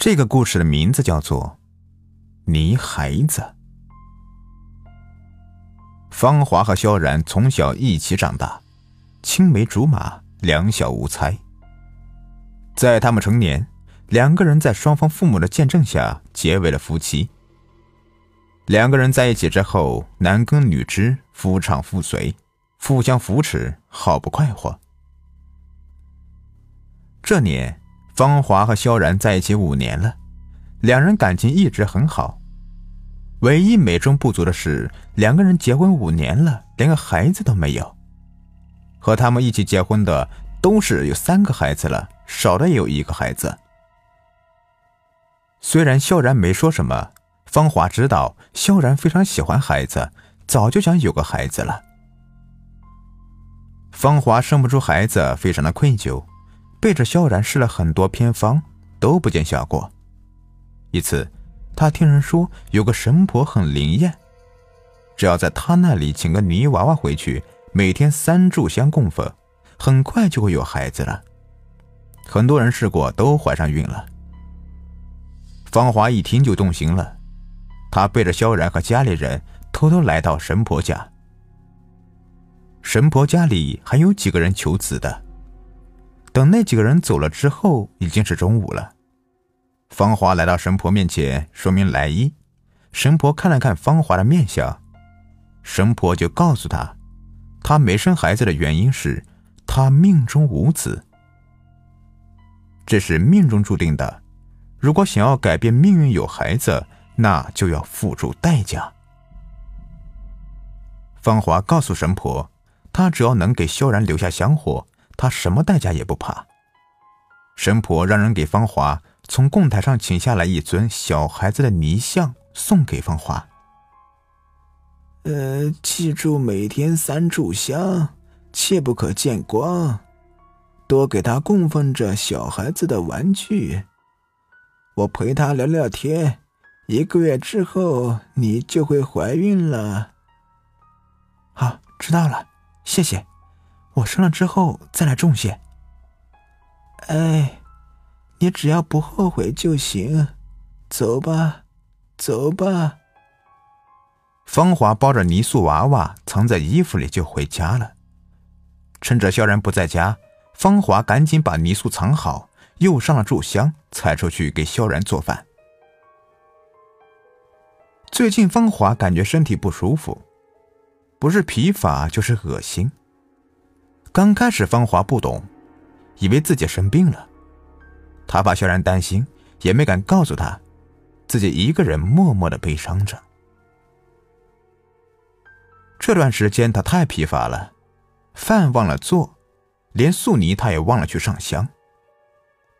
这个故事的名字叫做《泥孩子》。芳华和萧然从小一起长大，青梅竹马，两小无猜。在他们成年，两个人在双方父母的见证下结为了夫妻。两个人在一起之后，男耕女织，夫唱妇随，互相扶持，好不快活。这年。芳华和萧然在一起五年了，两人感情一直很好。唯一美中不足的是，两个人结婚五年了，连个孩子都没有。和他们一起结婚的都是有三个孩子了，少的也有一个孩子。虽然萧然没说什么，芳华知道萧然非常喜欢孩子，早就想有个孩子了。芳华生不出孩子，非常的愧疚。背着萧然试了很多偏方，都不见效果。一次，他听人说有个神婆很灵验，只要在他那里请个泥娃娃回去，每天三炷香供奉，很快就会有孩子了。很多人试过，都怀上孕了。芳华一听就动心了，他背着萧然和家里人偷偷来到神婆家。神婆家里还有几个人求子的。等那几个人走了之后，已经是中午了。芳华来到神婆面前，说明来意。神婆看了看芳华的面相，神婆就告诉他，她没生孩子的原因是她命中无子。这是命中注定的，如果想要改变命运有孩子，那就要付出代价。芳华告诉神婆，她只要能给萧然留下香火。他什么代价也不怕。神婆让人给芳华从供台上请下来一尊小孩子的泥像，送给芳华。呃，记住每天三炷香，切不可见光，多给他供奉着小孩子的玩具。我陪他聊聊天，一个月之后你就会怀孕了。好，知道了，谢谢。我生了之后再来种些。哎，你只要不后悔就行。走吧，走吧。芳华抱着泥塑娃娃藏在衣服里就回家了。趁着萧然不在家，芳华赶紧把泥塑藏好，又上了炷香，才出去给萧然做饭。最近芳华感觉身体不舒服，不是疲乏就是恶心。刚开始，芳华不懂，以为自己生病了。他怕萧然担心，也没敢告诉他，自己一个人默默的悲伤着。这段时间，他太疲乏了，饭忘了做，连素泥他也忘了去上香。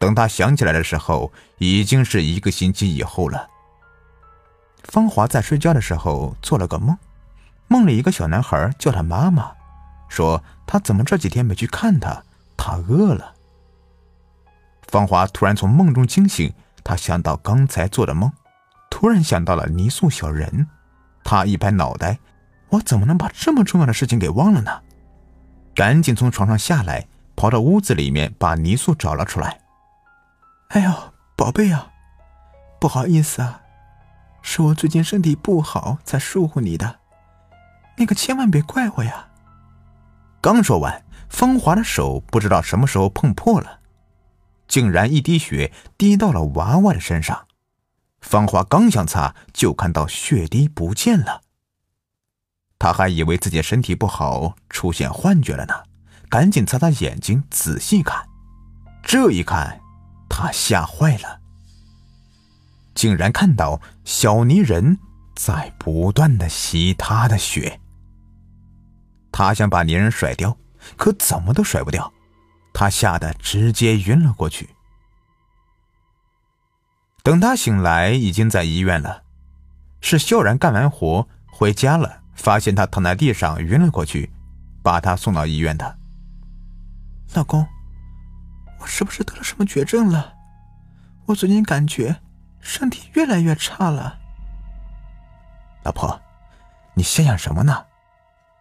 等他想起来的时候，已经是一个星期以后了。芳华在睡觉的时候做了个梦，梦里一个小男孩叫他妈妈。说他怎么这几天没去看他？他饿了。芳华突然从梦中惊醒，他想到刚才做的梦，突然想到了泥塑小人，他一拍脑袋：“我怎么能把这么重要的事情给忘了呢？”赶紧从床上下来，跑到屋子里面把泥塑找了出来。“哎呦，宝贝啊，不好意思啊，是我最近身体不好才疏忽你的，那个千万别怪我呀。”刚说完，芳华的手不知道什么时候碰破了，竟然一滴血滴到了娃娃的身上。芳华刚想擦，就看到血滴不见了。他还以为自己身体不好，出现幻觉了呢，赶紧擦擦眼睛，仔细看。这一看，他吓坏了，竟然看到小泥人在不断的吸他的血。他想把泥人甩掉，可怎么都甩不掉，他吓得直接晕了过去。等他醒来，已经在医院了。是萧然干完活回家了，发现他躺在地上晕了过去，把他送到医院的。老公，我是不是得了什么绝症了？我最近感觉身体越来越差了。老婆，你想想什么呢？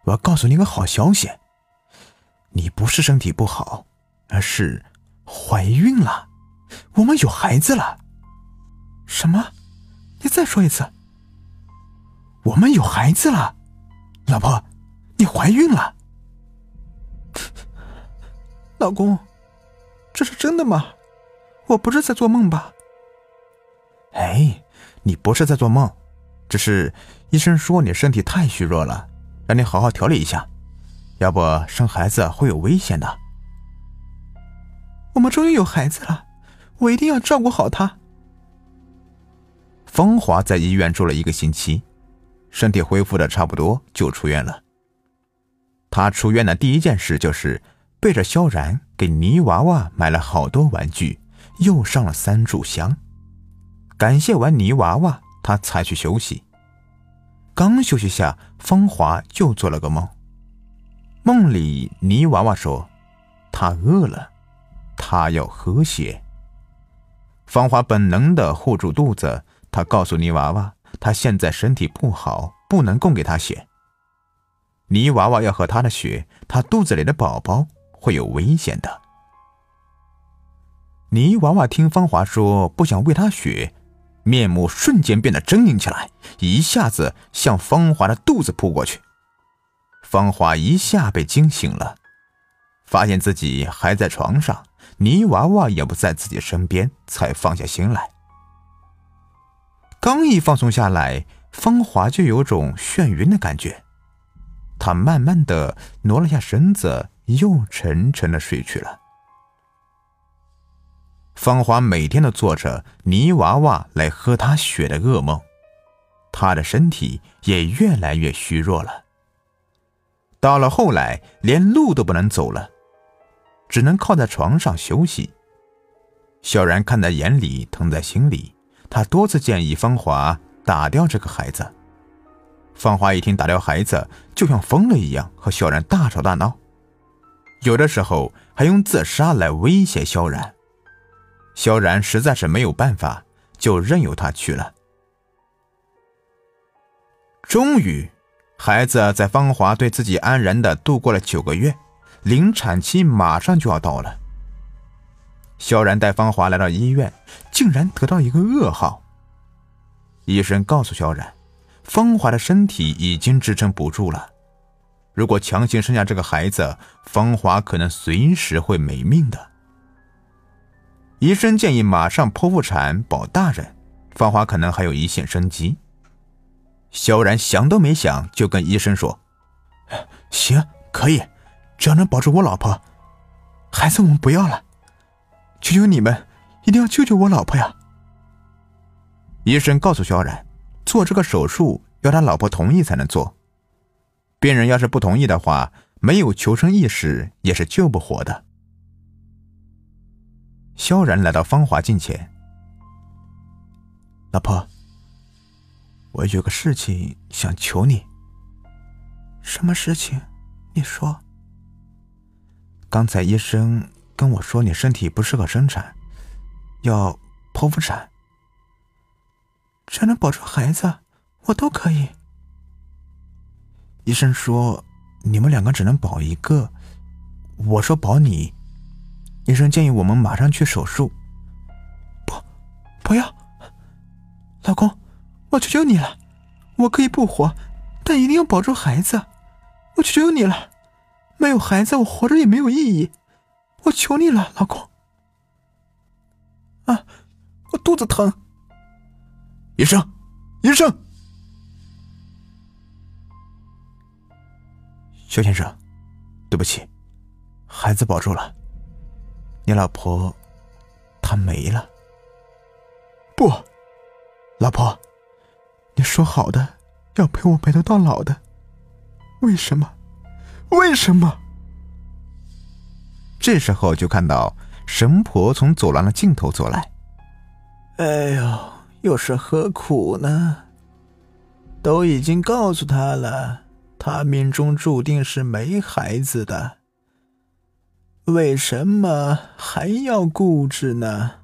我要告诉你一个好消息，你不是身体不好，而是怀孕了，我们有孩子了。什么？你再说一次。我们有孩子了，老婆，你怀孕了。老公，这是真的吗？我不是在做梦吧？哎，你不是在做梦，只是医生说你身体太虚弱了，让你好好调理一下，要不生孩子会有危险的。我们终于有孩子了，我一定要照顾好他。芳华在医院住了一个星期，身体恢复的差不多就出院了。他出院的第一件事就是背着萧然给泥娃娃买了好多玩具，又上了三炷香。感谢完泥娃娃，他才去休息。刚休息下，芳华就做了个梦。梦里泥娃娃说：“他饿了，他要喝血。”芳华本能的护住肚子。他告诉泥娃娃，他现在身体不好，不能供给他血。泥娃娃要喝他的血，他肚子里的宝宝会有危险的。泥娃娃听芳华说不想喂他血。面目瞬间变得狰狞起来，一下子向芳华的肚子扑过去。芳华一下被惊醒了，发现自己还在床上，泥娃娃也不在自己身边，才放下心来。刚一放松下来，芳华就有种眩晕的感觉，她慢慢的挪了下身子，又沉沉的睡去了。芳华每天都做着泥娃娃来喝她血的噩梦，她的身体也越来越虚弱了。到了后来，连路都不能走了，只能靠在床上休息。小然看在眼里，疼在心里，他多次建议芳华打掉这个孩子。芳华一听打掉孩子，就像疯了一样，和小然大吵大闹，有的时候还用自杀来威胁萧然。萧然实在是没有办法，就任由他去了。终于，孩子在芳华对自己安然的度过了九个月，临产期马上就要到了。萧然带芳华来到医院，竟然得到一个噩耗。医生告诉萧然，芳华的身体已经支撑不住了，如果强行生下这个孩子，芳华可能随时会没命的。医生建议马上剖腹产保大人，芳华可能还有一线生机。萧然想都没想就跟医生说：“行，可以，只要能保住我老婆，孩子我们不要了。求求你们，一定要救救我老婆呀！”医生告诉萧然，做这个手术要他老婆同意才能做，病人要是不同意的话，没有求生意识也是救不活的。萧然来到芳华近前，老婆，我有个事情想求你。什么事情？你说。刚才医生跟我说你身体不适合生产，要剖腹产。只要能保住孩子，我都可以。医生说你们两个只能保一个，我说保你。医生建议我们马上去手术。不，不要，老公，我求求你了，我可以不活，但一定要保住孩子。我求求你了，没有孩子，我活着也没有意义。我求你了，老公。啊，我肚子疼。医生，医生，肖先生，对不起，孩子保住了。你老婆，她没了。不，老婆，你说好的要陪我白头到老的，为什么？为什么？这时候就看到神婆从走廊的尽头走来。哎呦，又是何苦呢？都已经告诉他了，他命中注定是没孩子的。为什么还要固执呢？